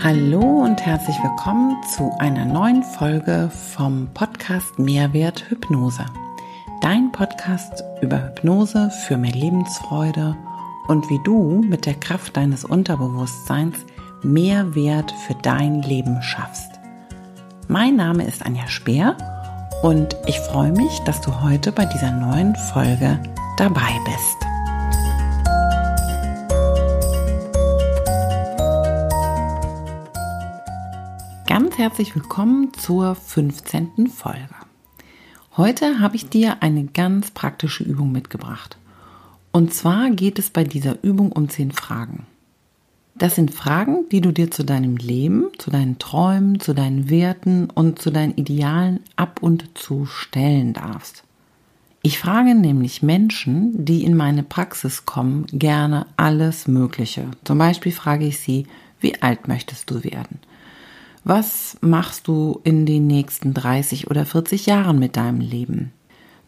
Hallo und herzlich willkommen zu einer neuen Folge vom Podcast Mehrwert Hypnose. Dein Podcast über Hypnose für mehr Lebensfreude und wie du mit der Kraft deines Unterbewusstseins mehr Wert für dein Leben schaffst. Mein Name ist Anja Speer und ich freue mich, dass du heute bei dieser neuen Folge dabei bist. Herzlich willkommen zur 15. Folge. Heute habe ich dir eine ganz praktische Übung mitgebracht. Und zwar geht es bei dieser Übung um 10 Fragen. Das sind Fragen, die du dir zu deinem Leben, zu deinen Träumen, zu deinen Werten und zu deinen Idealen ab und zu stellen darfst. Ich frage nämlich Menschen, die in meine Praxis kommen, gerne alles Mögliche. Zum Beispiel frage ich sie, wie alt möchtest du werden? Was machst du in den nächsten 30 oder 40 Jahren mit deinem Leben?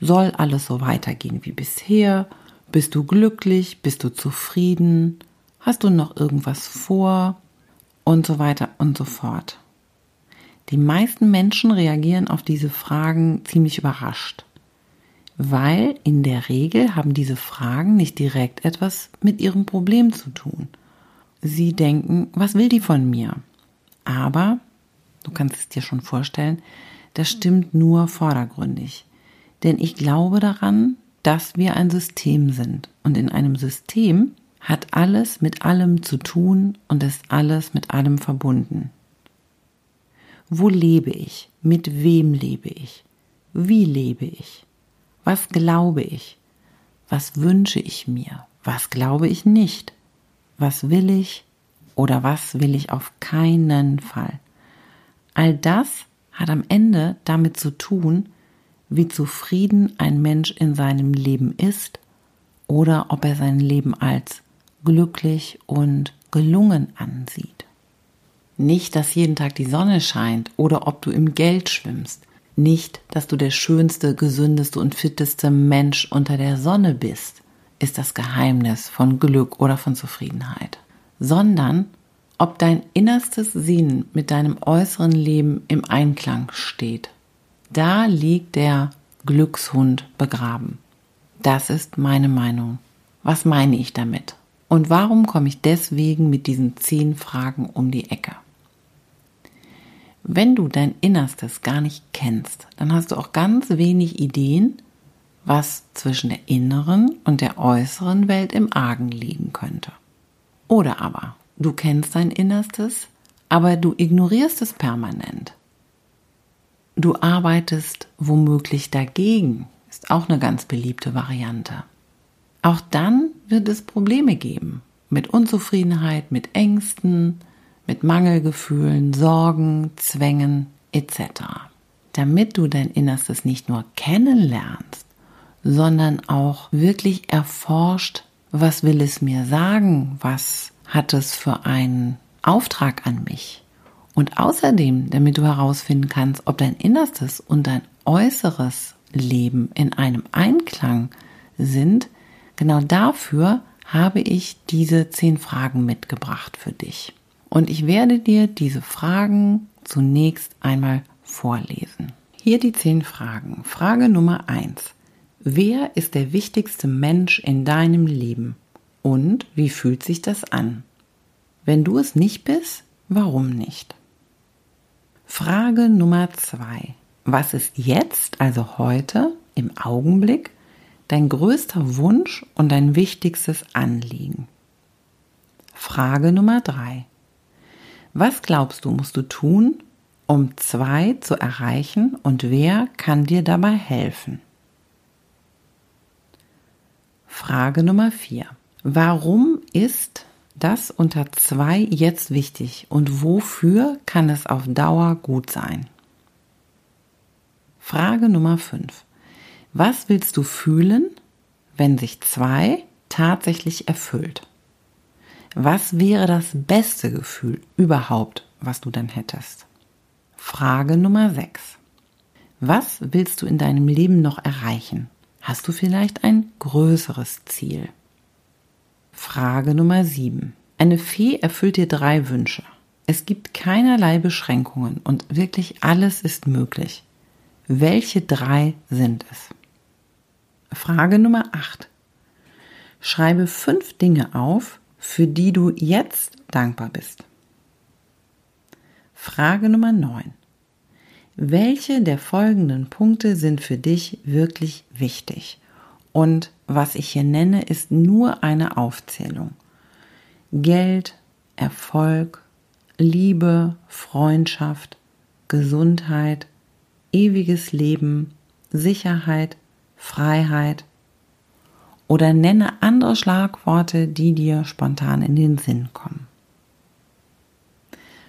Soll alles so weitergehen wie bisher? Bist du glücklich? Bist du zufrieden? Hast du noch irgendwas vor? Und so weiter und so fort. Die meisten Menschen reagieren auf diese Fragen ziemlich überrascht, weil in der Regel haben diese Fragen nicht direkt etwas mit ihrem Problem zu tun. Sie denken, was will die von mir? Aber, du kannst es dir schon vorstellen, das stimmt nur vordergründig. Denn ich glaube daran, dass wir ein System sind. Und in einem System hat alles mit allem zu tun und ist alles mit allem verbunden. Wo lebe ich? Mit wem lebe ich? Wie lebe ich? Was glaube ich? Was wünsche ich mir? Was glaube ich nicht? Was will ich oder was will ich auf keinen Fall? All das hat am Ende damit zu tun, wie zufrieden ein Mensch in seinem Leben ist oder ob er sein Leben als glücklich und gelungen ansieht. Nicht, dass jeden Tag die Sonne scheint oder ob du im Geld schwimmst. Nicht, dass du der schönste, gesündeste und fitteste Mensch unter der Sonne bist, ist das Geheimnis von Glück oder von Zufriedenheit, sondern ob dein innerstes Sehen mit deinem äußeren Leben im Einklang steht. Da liegt der Glückshund begraben. Das ist meine Meinung. Was meine ich damit? Und warum komme ich deswegen mit diesen zehn Fragen um die Ecke? Wenn du dein Innerstes gar nicht kennst, dann hast du auch ganz wenig Ideen, was zwischen der inneren und der äußeren Welt im Argen liegen könnte. Oder aber, du kennst dein Innerstes, aber du ignorierst es permanent. Du arbeitest womöglich dagegen, ist auch eine ganz beliebte Variante. Auch dann wird es Probleme geben mit Unzufriedenheit, mit Ängsten, mit Mangelgefühlen, Sorgen, Zwängen etc. Damit du dein Innerstes nicht nur kennenlernst, sondern auch wirklich erforscht, was will es mir sagen, was hat es für einen Auftrag an mich. Und außerdem, damit du herausfinden kannst, ob dein Innerstes und dein äußeres Leben in einem Einklang sind, Genau dafür habe ich diese zehn Fragen mitgebracht für dich. Und ich werde dir diese Fragen zunächst einmal vorlesen. Hier die zehn Fragen. Frage Nummer eins: Wer ist der wichtigste Mensch in deinem Leben? Und wie fühlt sich das an? Wenn du es nicht bist, warum nicht? Frage Nummer zwei: Was ist jetzt, also heute, im Augenblick, dein größter Wunsch und dein wichtigstes Anliegen? Frage Nummer drei. Was glaubst du, musst du tun, um zwei zu erreichen und wer kann dir dabei helfen? Frage Nummer vier. Warum ist das unter zwei jetzt wichtig und wofür kann es auf Dauer gut sein? Frage Nummer fünf. Was willst du fühlen, wenn sich zwei tatsächlich erfüllt? Was wäre das beste Gefühl überhaupt, was du dann hättest? Frage Nummer 6. Was willst du in deinem Leben noch erreichen? Hast du vielleicht ein größeres Ziel? Frage Nummer 7. Eine Fee erfüllt dir drei Wünsche. Es gibt keinerlei Beschränkungen und wirklich alles ist möglich. Welche drei sind es? Frage Nummer 8. Schreibe fünf Dinge auf, für die du jetzt dankbar bist. Frage Nummer 9. Welche der folgenden Punkte sind für dich wirklich wichtig? Und was ich hier nenne, ist nur eine Aufzählung. Geld, Erfolg, Liebe, Freundschaft, Gesundheit, ewiges Leben, Sicherheit, Freiheit oder nenne andere Schlagworte, die dir spontan in den Sinn kommen.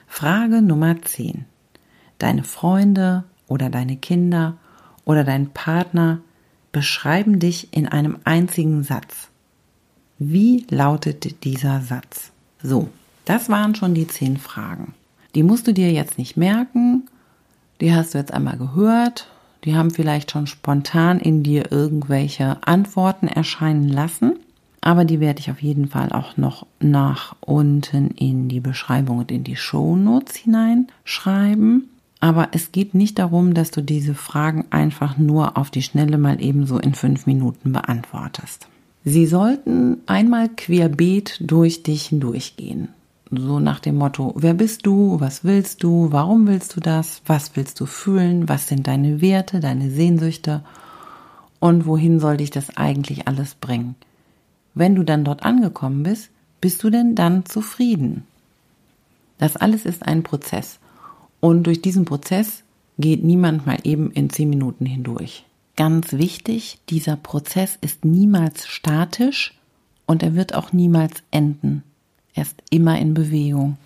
Frage Nummer 10. Deine Freunde oder deine Kinder oder dein Partner beschreiben dich in einem einzigen Satz. Wie lautet dieser Satz? So, das waren schon die zehn Fragen. Die musst du dir jetzt nicht merken. Die hast du jetzt einmal gehört. Die haben vielleicht schon spontan in dir irgendwelche Antworten erscheinen lassen. Aber die werde ich auf jeden Fall auch noch nach unten in die Beschreibung und in die Shownotes hineinschreiben. Aber es geht nicht darum, dass du diese Fragen einfach nur auf die Schnelle mal ebenso in fünf Minuten beantwortest. Sie sollten einmal querbeet durch dich hindurchgehen. So nach dem Motto, wer bist du, was willst du, warum willst du das, was willst du fühlen, was sind deine Werte, deine Sehnsüchte und wohin soll dich das eigentlich alles bringen. Wenn du dann dort angekommen bist, bist du denn dann zufrieden? Das alles ist ein Prozess und durch diesen Prozess geht niemand mal eben in zehn Minuten hindurch. Ganz wichtig, dieser Prozess ist niemals statisch und er wird auch niemals enden. Er ist immer in Bewegung.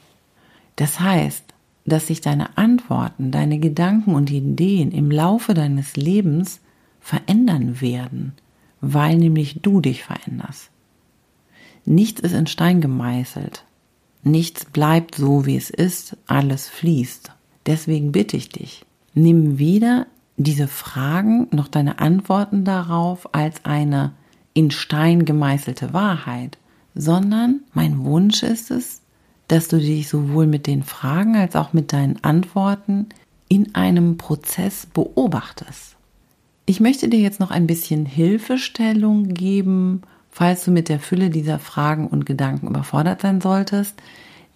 Das heißt, dass sich deine Antworten, deine Gedanken und Ideen im Laufe deines Lebens verändern werden, weil nämlich du dich veränderst. Nichts ist in Stein gemeißelt. Nichts bleibt so, wie es ist, alles fließt. Deswegen bitte ich dich, nimm wieder diese Fragen, noch deine Antworten darauf als eine in Stein gemeißelte Wahrheit, sondern mein Wunsch ist es, dass du dich sowohl mit den Fragen als auch mit deinen Antworten in einem Prozess beobachtest. Ich möchte dir jetzt noch ein bisschen Hilfestellung geben, falls du mit der Fülle dieser Fragen und Gedanken überfordert sein solltest.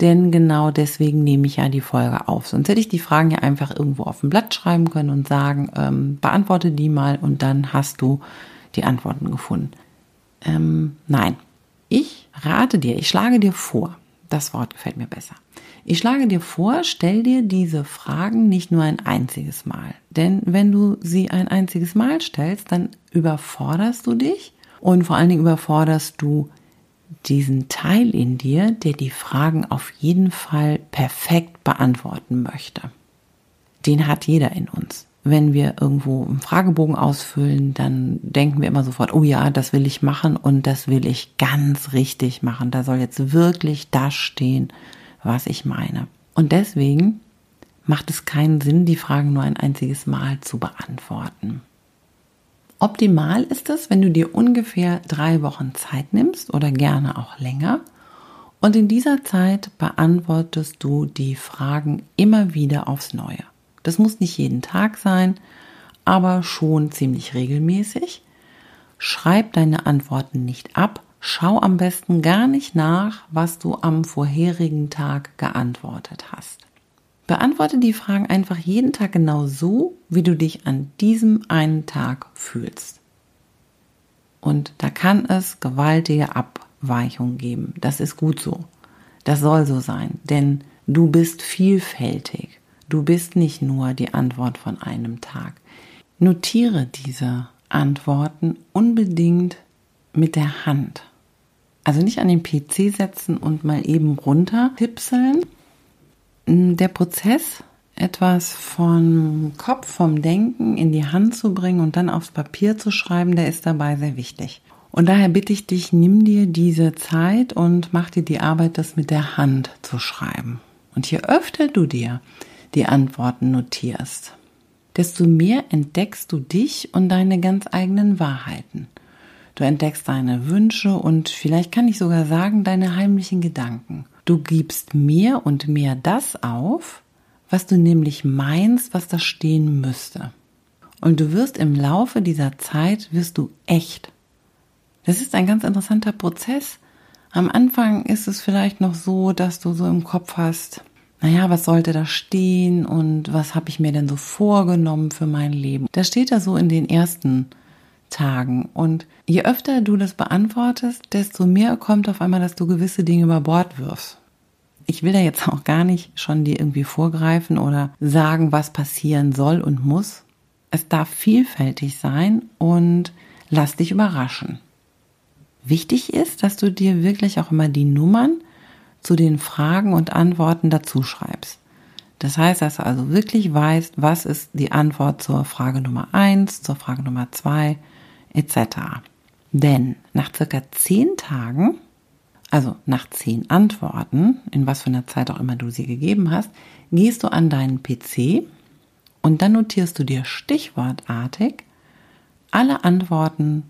Denn genau deswegen nehme ich ja die Folge auf. Sonst hätte ich die Fragen ja einfach irgendwo auf dem Blatt schreiben können und sagen, ähm, beantworte die mal und dann hast du die Antworten gefunden. Ähm, nein, ich rate dir, ich schlage dir vor, das Wort gefällt mir besser. Ich schlage dir vor, stell dir diese Fragen nicht nur ein einziges Mal. Denn wenn du sie ein einziges Mal stellst, dann überforderst du dich und vor allen Dingen überforderst du diesen Teil in dir, der die Fragen auf jeden Fall perfekt beantworten möchte. Den hat jeder in uns. Wenn wir irgendwo einen Fragebogen ausfüllen, dann denken wir immer sofort, oh ja, das will ich machen und das will ich ganz richtig machen. Da soll jetzt wirklich das stehen, was ich meine. Und deswegen macht es keinen Sinn, die Fragen nur ein einziges Mal zu beantworten. Optimal ist es, wenn du dir ungefähr drei Wochen Zeit nimmst oder gerne auch länger. Und in dieser Zeit beantwortest du die Fragen immer wieder aufs Neue. Das muss nicht jeden Tag sein, aber schon ziemlich regelmäßig. Schreib deine Antworten nicht ab. Schau am besten gar nicht nach, was du am vorherigen Tag geantwortet hast. Beantworte die Fragen einfach jeden Tag genau so, wie du dich an diesem einen Tag fühlst. Und da kann es gewaltige Abweichungen geben. Das ist gut so. Das soll so sein, denn du bist vielfältig. Du bist nicht nur die Antwort von einem Tag. Notiere diese Antworten unbedingt mit der Hand. Also nicht an den PC setzen und mal eben runter tipseln, der Prozess, etwas vom Kopf, vom Denken in die Hand zu bringen und dann aufs Papier zu schreiben, der ist dabei sehr wichtig. Und daher bitte ich dich, nimm dir diese Zeit und mach dir die Arbeit, das mit der Hand zu schreiben. Und je öfter du dir die Antworten notierst, desto mehr entdeckst du dich und deine ganz eigenen Wahrheiten. Du entdeckst deine Wünsche und vielleicht kann ich sogar sagen, deine heimlichen Gedanken. Du gibst mehr und mehr das auf, was du nämlich meinst, was da stehen müsste. Und du wirst im Laufe dieser Zeit, wirst du echt. Das ist ein ganz interessanter Prozess. Am Anfang ist es vielleicht noch so, dass du so im Kopf hast, naja, was sollte da stehen und was habe ich mir denn so vorgenommen für mein Leben? Das steht da so in den ersten Tagen. Und je öfter du das beantwortest, desto mehr kommt auf einmal, dass du gewisse Dinge über Bord wirfst. Ich will da jetzt auch gar nicht schon dir irgendwie vorgreifen oder sagen, was passieren soll und muss. Es darf vielfältig sein und lass dich überraschen. Wichtig ist, dass du dir wirklich auch immer die Nummern zu den Fragen und Antworten dazu schreibst. Das heißt, dass du also wirklich weißt, was ist die Antwort zur Frage Nummer eins, zur Frage Nummer zwei, etc. Denn nach circa zehn Tagen, also nach zehn Antworten, in was für einer Zeit auch immer du sie gegeben hast, gehst du an deinen PC und dann notierst du dir stichwortartig alle Antworten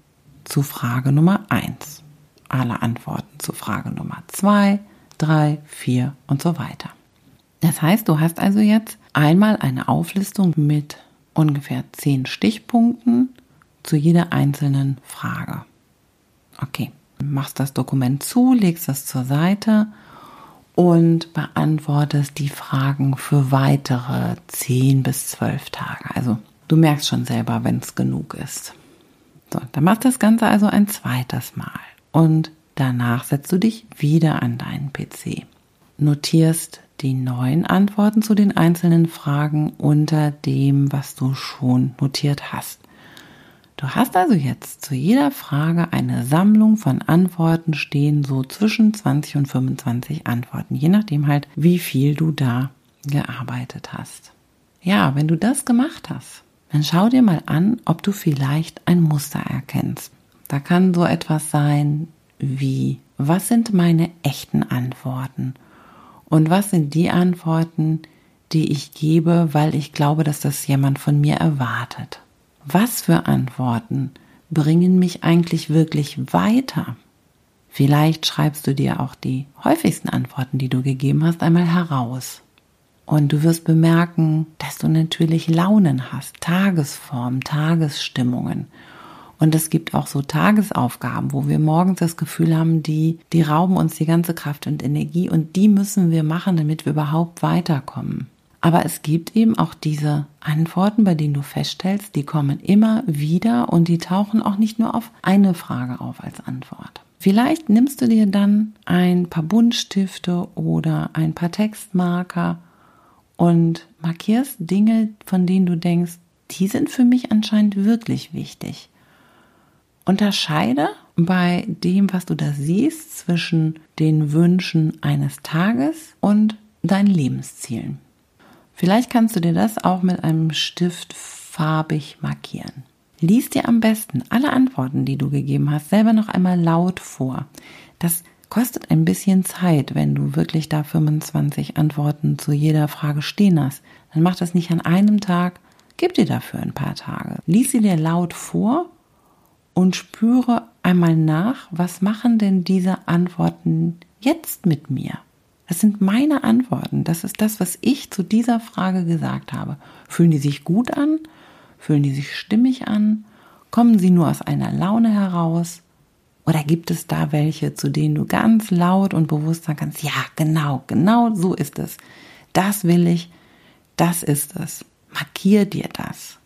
zu Frage Nummer eins, alle Antworten zu Frage Nummer zwei, drei, vier und so weiter. Das heißt, du hast also jetzt einmal eine Auflistung mit ungefähr zehn Stichpunkten zu jeder einzelnen Frage. Okay, machst das Dokument zu, legst es zur Seite und beantwortest die Fragen für weitere zehn bis zwölf Tage. Also du merkst schon selber, wenn es genug ist. So, dann machst das Ganze also ein zweites Mal und Danach setzt du dich wieder an deinen PC, notierst die neuen Antworten zu den einzelnen Fragen unter dem, was du schon notiert hast. Du hast also jetzt zu jeder Frage eine Sammlung von Antworten stehen, so zwischen 20 und 25 Antworten, je nachdem halt, wie viel du da gearbeitet hast. Ja, wenn du das gemacht hast, dann schau dir mal an, ob du vielleicht ein Muster erkennst. Da kann so etwas sein wie, was sind meine echten Antworten und was sind die Antworten, die ich gebe, weil ich glaube, dass das jemand von mir erwartet. Was für Antworten bringen mich eigentlich wirklich weiter? Vielleicht schreibst du dir auch die häufigsten Antworten, die du gegeben hast, einmal heraus. Und du wirst bemerken, dass du natürlich Launen hast, Tagesform, Tagesstimmungen. Und es gibt auch so Tagesaufgaben, wo wir morgens das Gefühl haben, die, die rauben uns die ganze Kraft und Energie und die müssen wir machen, damit wir überhaupt weiterkommen. Aber es gibt eben auch diese Antworten, bei denen du feststellst, die kommen immer wieder und die tauchen auch nicht nur auf eine Frage auf als Antwort. Vielleicht nimmst du dir dann ein paar Buntstifte oder ein paar Textmarker und markierst Dinge, von denen du denkst, die sind für mich anscheinend wirklich wichtig. Unterscheide bei dem, was du da siehst, zwischen den Wünschen eines Tages und deinen Lebenszielen. Vielleicht kannst du dir das auch mit einem Stift farbig markieren. Lies dir am besten alle Antworten, die du gegeben hast, selber noch einmal laut vor. Das kostet ein bisschen Zeit, wenn du wirklich da 25 Antworten zu jeder Frage stehen hast. Dann mach das nicht an einem Tag, gib dir dafür ein paar Tage. Lies sie dir laut vor und spüre einmal nach, was machen denn diese Antworten jetzt mit mir? Das sind meine Antworten. Das ist das, was ich zu dieser Frage gesagt habe. Fühlen die sich gut an? Fühlen die sich stimmig an? Kommen sie nur aus einer Laune heraus? Oder gibt es da welche, zu denen du ganz laut und bewusst sagen kannst, ja, genau, genau so ist es. Das will ich, das ist es. Markier dir das.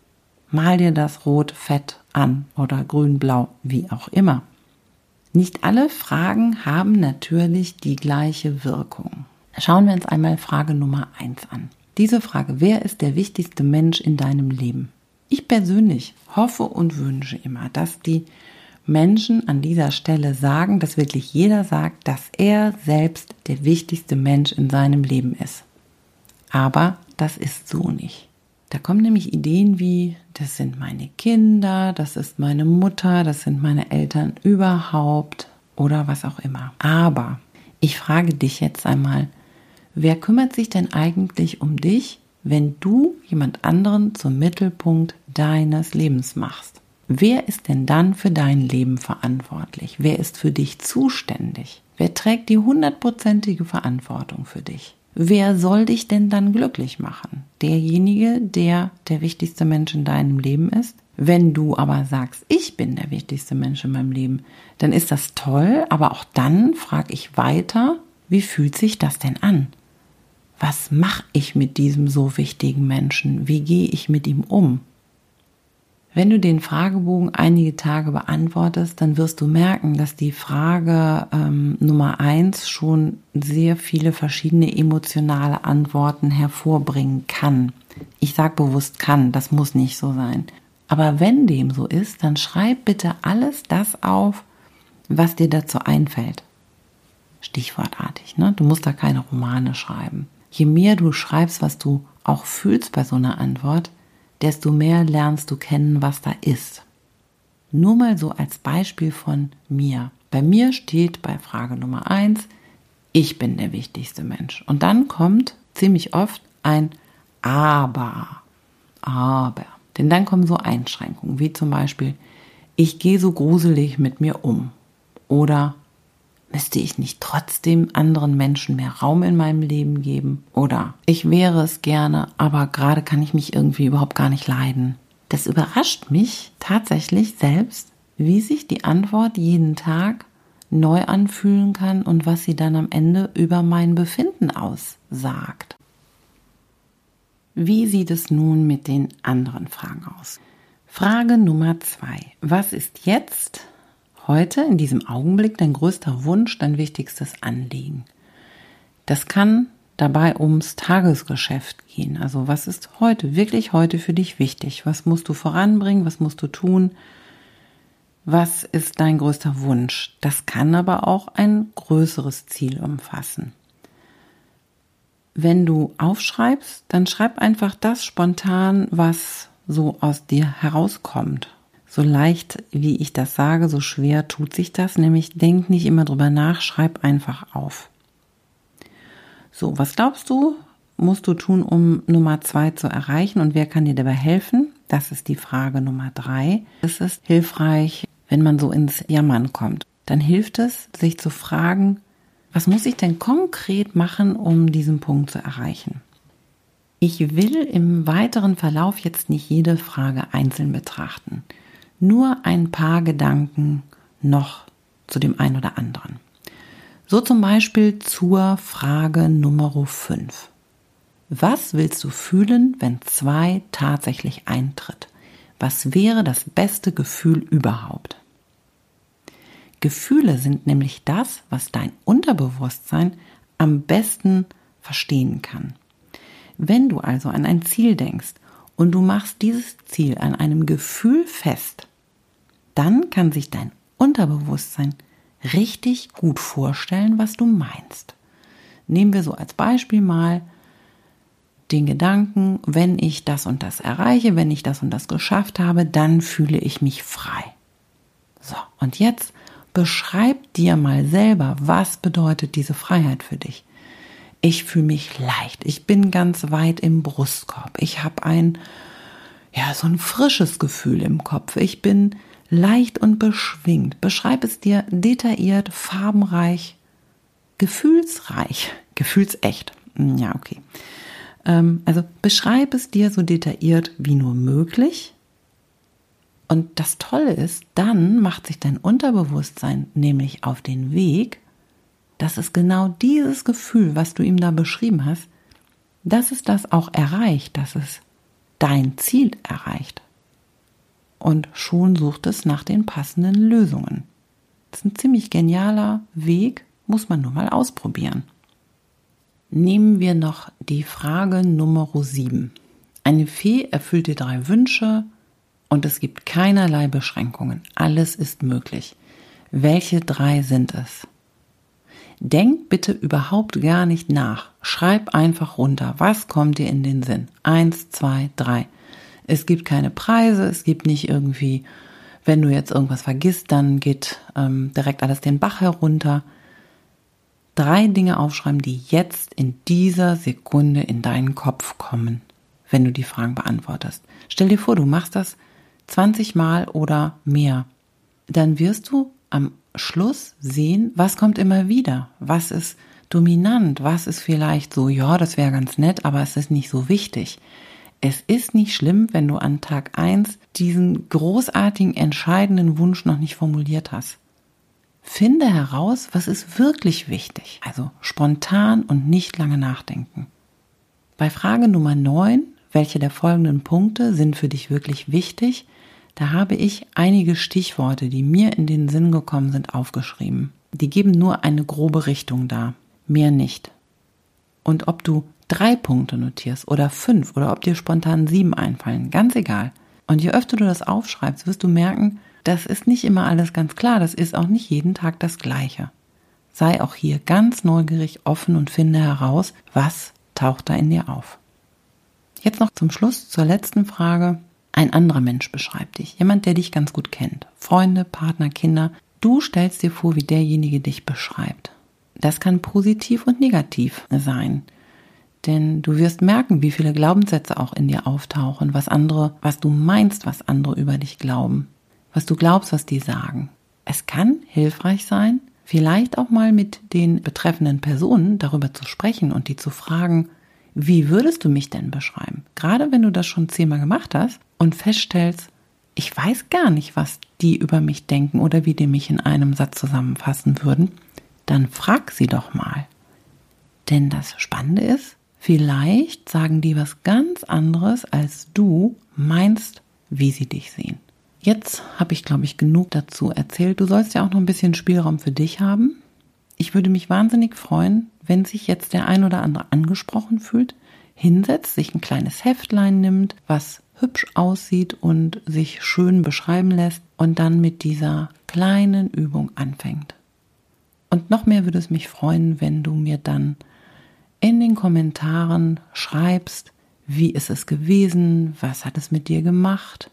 Mal dir das rot fett an oder grün-blau, wie auch immer. Nicht alle Fragen haben natürlich die gleiche Wirkung. Schauen wir uns einmal Frage Nummer eins an. Diese Frage, wer ist der wichtigste Mensch in deinem Leben? Ich persönlich hoffe und wünsche immer, dass die Menschen an dieser Stelle sagen, dass wirklich jeder sagt, dass er selbst der wichtigste Mensch in seinem Leben ist. Aber das ist so nicht. Da kommen nämlich Ideen wie, das sind meine Kinder, das ist meine Mutter, das sind meine Eltern überhaupt oder was auch immer. Aber ich frage dich jetzt einmal, wer kümmert sich denn eigentlich um dich, wenn du jemand anderen zum Mittelpunkt deines Lebens machst? wer ist denn dann für dein Leben verantwortlich? Wer ist für dich zuständig? Wer trägt die hundertprozentige Verantwortung für dich? Wer soll dich denn dann glücklich machen? Derjenige, der der wichtigste Mensch in deinem Leben ist? Wenn du aber sagst, ich bin der wichtigste Mensch in meinem Leben, dann ist das toll, aber auch dann frage ich weiter, wie fühlt sich das denn an? Was mache ich mit diesem so wichtigen Menschen? Wie gehe ich mit ihm um? Wenn du den Fragebogen einige Tage beantwortest, dann wirst du merken, dass die Frage ähm, Nummer eins schon sehr viele verschiedene emotionale Antworten hervorbringen kann. Ich sage bewusst kann, das muss nicht so sein. Aber wenn dem so ist, dann schreib bitte alles das auf, was dir dazu einfällt. Stichwortartig, ne? Du musst da keine Romane schreiben. Je mehr du schreibst, was du auch fühlst bei so einer Antwort, desto mehr lernst du kennen, was da ist. Nur mal so als Beispiel von mir. Bei mir steht bei Frage Nummer eins: ich bin der wichtigste Mensch. Und dann kommt ziemlich oft ein Aber. Aber. Denn dann kommen so Einschränkungen, wie zum Beispiel, ich gehe so gruselig mit mir um. Oder Müsste ich nicht trotzdem anderen Menschen mehr Raum in meinem Leben geben? Oder ich wäre es gerne, aber gerade kann ich mich irgendwie überhaupt gar nicht leiden. Das überrascht mich tatsächlich selbst, wie sich die Antwort jeden Tag neu anfühlen kann und was sie dann am Ende über mein Befinden aussagt. Wie sieht es nun mit den anderen Fragen aus? Frage Nummer zwei. Was ist jetzt heute in diesem Augenblick dein größter Wunsch, dein wichtigstes Anliegen? Das kann dabei ums Tagesgeschäft gehen. Also was ist heute, wirklich heute für dich wichtig? Was musst du voranbringen? Was musst du tun? Was ist dein größter Wunsch? Das kann aber auch ein größeres Ziel umfassen. Wenn du aufschreibst, dann schreib einfach das spontan, was so aus dir herauskommt so leicht, wie ich das sage, so schwer tut sich das. Nämlich denk nicht immer drüber nach, schreib einfach auf. So, was glaubst du, musst du tun, um Nummer zwei zu erreichen und wer kann dir dabei helfen? Das ist die Frage Nummer drei. Es ist hilfreich, wenn man so ins Jammern kommt. Dann hilft es, sich zu fragen, was muss ich denn konkret machen, um diesen Punkt zu erreichen? Ich will im weiteren Verlauf jetzt nicht jede Frage einzeln betrachten nur ein paar Gedanken noch zu dem einen oder anderen. So zum Beispiel zur Frage Nummer 5. Was willst du fühlen, wenn zwei tatsächlich eintritt? Was wäre das beste Gefühl überhaupt? Gefühle sind nämlich das, was dein Unterbewusstsein am besten verstehen kann. Wenn du also an ein Ziel denkst und du machst dieses Ziel an einem Gefühl fest, dann kann sich dein Unterbewusstsein richtig gut vorstellen, was du meinst. Nehmen wir so als Beispiel mal den Gedanken, wenn ich das und das erreiche, wenn ich das und das geschafft habe, dann fühle ich mich frei. So, und jetzt beschreib dir mal selber, was bedeutet diese Freiheit für dich. Ich fühle mich leicht, ich bin ganz weit im Brustkorb, ich habe ein, ja, so ein frisches Gefühl im Kopf, ich bin leicht und beschwingt. Beschreib es dir detailliert, farbenreich, gefühlsreich, gefühlsecht. Hm, ja, okay. Ähm, also beschreib es dir so detailliert wie nur möglich. Und das Tolle ist, dann macht sich dein Unterbewusstsein nämlich auf den Weg, dass es genau dieses Gefühl, was du ihm da beschrieben hast, dass es das auch erreicht, dass es dein Ziel erreicht und schon sucht es nach den passenden Lösungen. Das ist ein ziemlich genialer Weg, muss man nur mal ausprobieren. Nehmen wir noch die Frage Nummer 7. Eine Fee erfüllt dir drei Wünsche und es gibt keinerlei Beschränkungen. Alles ist möglich. Welche drei sind es? Denk bitte überhaupt gar nicht nach. Schreib einfach runter. Was kommt dir in den Sinn? Eins, zwei, drei. Es gibt keine Preise, es gibt nicht irgendwie, wenn du jetzt irgendwas vergisst, dann geht ähm, direkt alles den Bach herunter. Drei Dinge aufschreiben, die jetzt in dieser Sekunde in deinen Kopf kommen, wenn du die Fragen beantwortest. Stell dir vor, du machst das 20 Mal oder mehr, dann wirst du am Schluss sehen, was kommt immer wieder, was ist dominant, was ist vielleicht so, ja, das wäre ganz nett, aber es ist nicht so wichtig. Es ist nicht schlimm, wenn du an Tag 1 diesen großartigen, entscheidenden Wunsch noch nicht formuliert hast. Finde heraus, was ist wirklich wichtig. Also spontan und nicht lange nachdenken. Bei Frage Nummer 9, welche der folgenden Punkte sind für dich wirklich wichtig, da habe ich einige Stichworte, die mir in den Sinn gekommen sind, aufgeschrieben. Die geben nur eine grobe Richtung dar, mehr nicht. Und ob du drei Punkte notierst oder fünf oder ob dir spontan sieben einfallen, ganz egal. Und je öfter du das aufschreibst, wirst du merken, das ist nicht immer alles ganz klar, das ist auch nicht jeden Tag das Gleiche. Sei auch hier ganz neugierig, offen und finde heraus, was taucht da in dir auf. Jetzt noch zum Schluss zur letzten Frage. Ein anderer Mensch beschreibt dich, jemand, der dich ganz gut kennt. Freunde, Partner, Kinder. Du stellst dir vor, wie derjenige dich beschreibt. Das kann positiv und negativ sein. Denn du wirst merken, wie viele Glaubenssätze auch in dir auftauchen, was andere, was du meinst, was andere über dich glauben, was du glaubst, was die sagen. Es kann hilfreich sein, vielleicht auch mal mit den betreffenden Personen darüber zu sprechen und die zu fragen, wie würdest du mich denn beschreiben? Gerade wenn du das schon zehnmal gemacht hast und feststellst, ich weiß gar nicht, was die über mich denken oder wie die mich in einem Satz zusammenfassen würden, dann frag sie doch mal. Denn das Spannende ist, vielleicht sagen die was ganz anderes, als du meinst, wie sie dich sehen. Jetzt habe ich, glaube ich, genug dazu erzählt. Du sollst ja auch noch ein bisschen Spielraum für dich haben. Ich würde mich wahnsinnig freuen, wenn sich jetzt der ein oder andere angesprochen fühlt, hinsetzt, sich ein kleines Heftlein nimmt, was hübsch aussieht und sich schön beschreiben lässt und dann mit dieser kleinen Übung anfängt. Und noch mehr würde es mich freuen, wenn du mir dann in den Kommentaren schreibst, wie ist es gewesen, was hat es mit dir gemacht.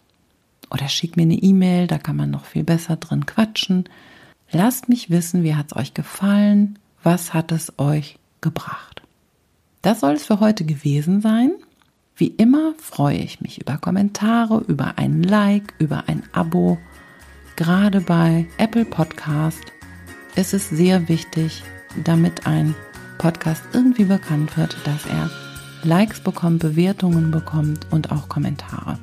Oder schick mir eine E-Mail, da kann man noch viel besser drin quatschen. Lasst mich wissen, wie hat es euch gefallen, was hat es euch gebracht. Das soll es für heute gewesen sein. Wie immer freue ich mich über Kommentare, über ein Like, über ein Abo. Gerade bei Apple Podcast ist es sehr wichtig, damit ein Podcast irgendwie bekannt wird, dass er Likes bekommt, Bewertungen bekommt und auch Kommentare.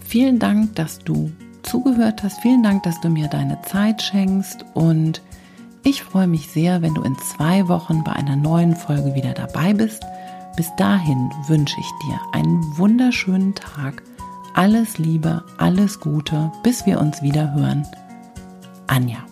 Vielen Dank, dass du zugehört hast. Vielen Dank, dass du mir deine Zeit schenkst und ich freue mich sehr, wenn du in zwei Wochen bei einer neuen Folge wieder dabei bist. Bis dahin wünsche ich dir einen wunderschönen Tag, alles Liebe, alles Gute, bis wir uns wieder hören. Anja.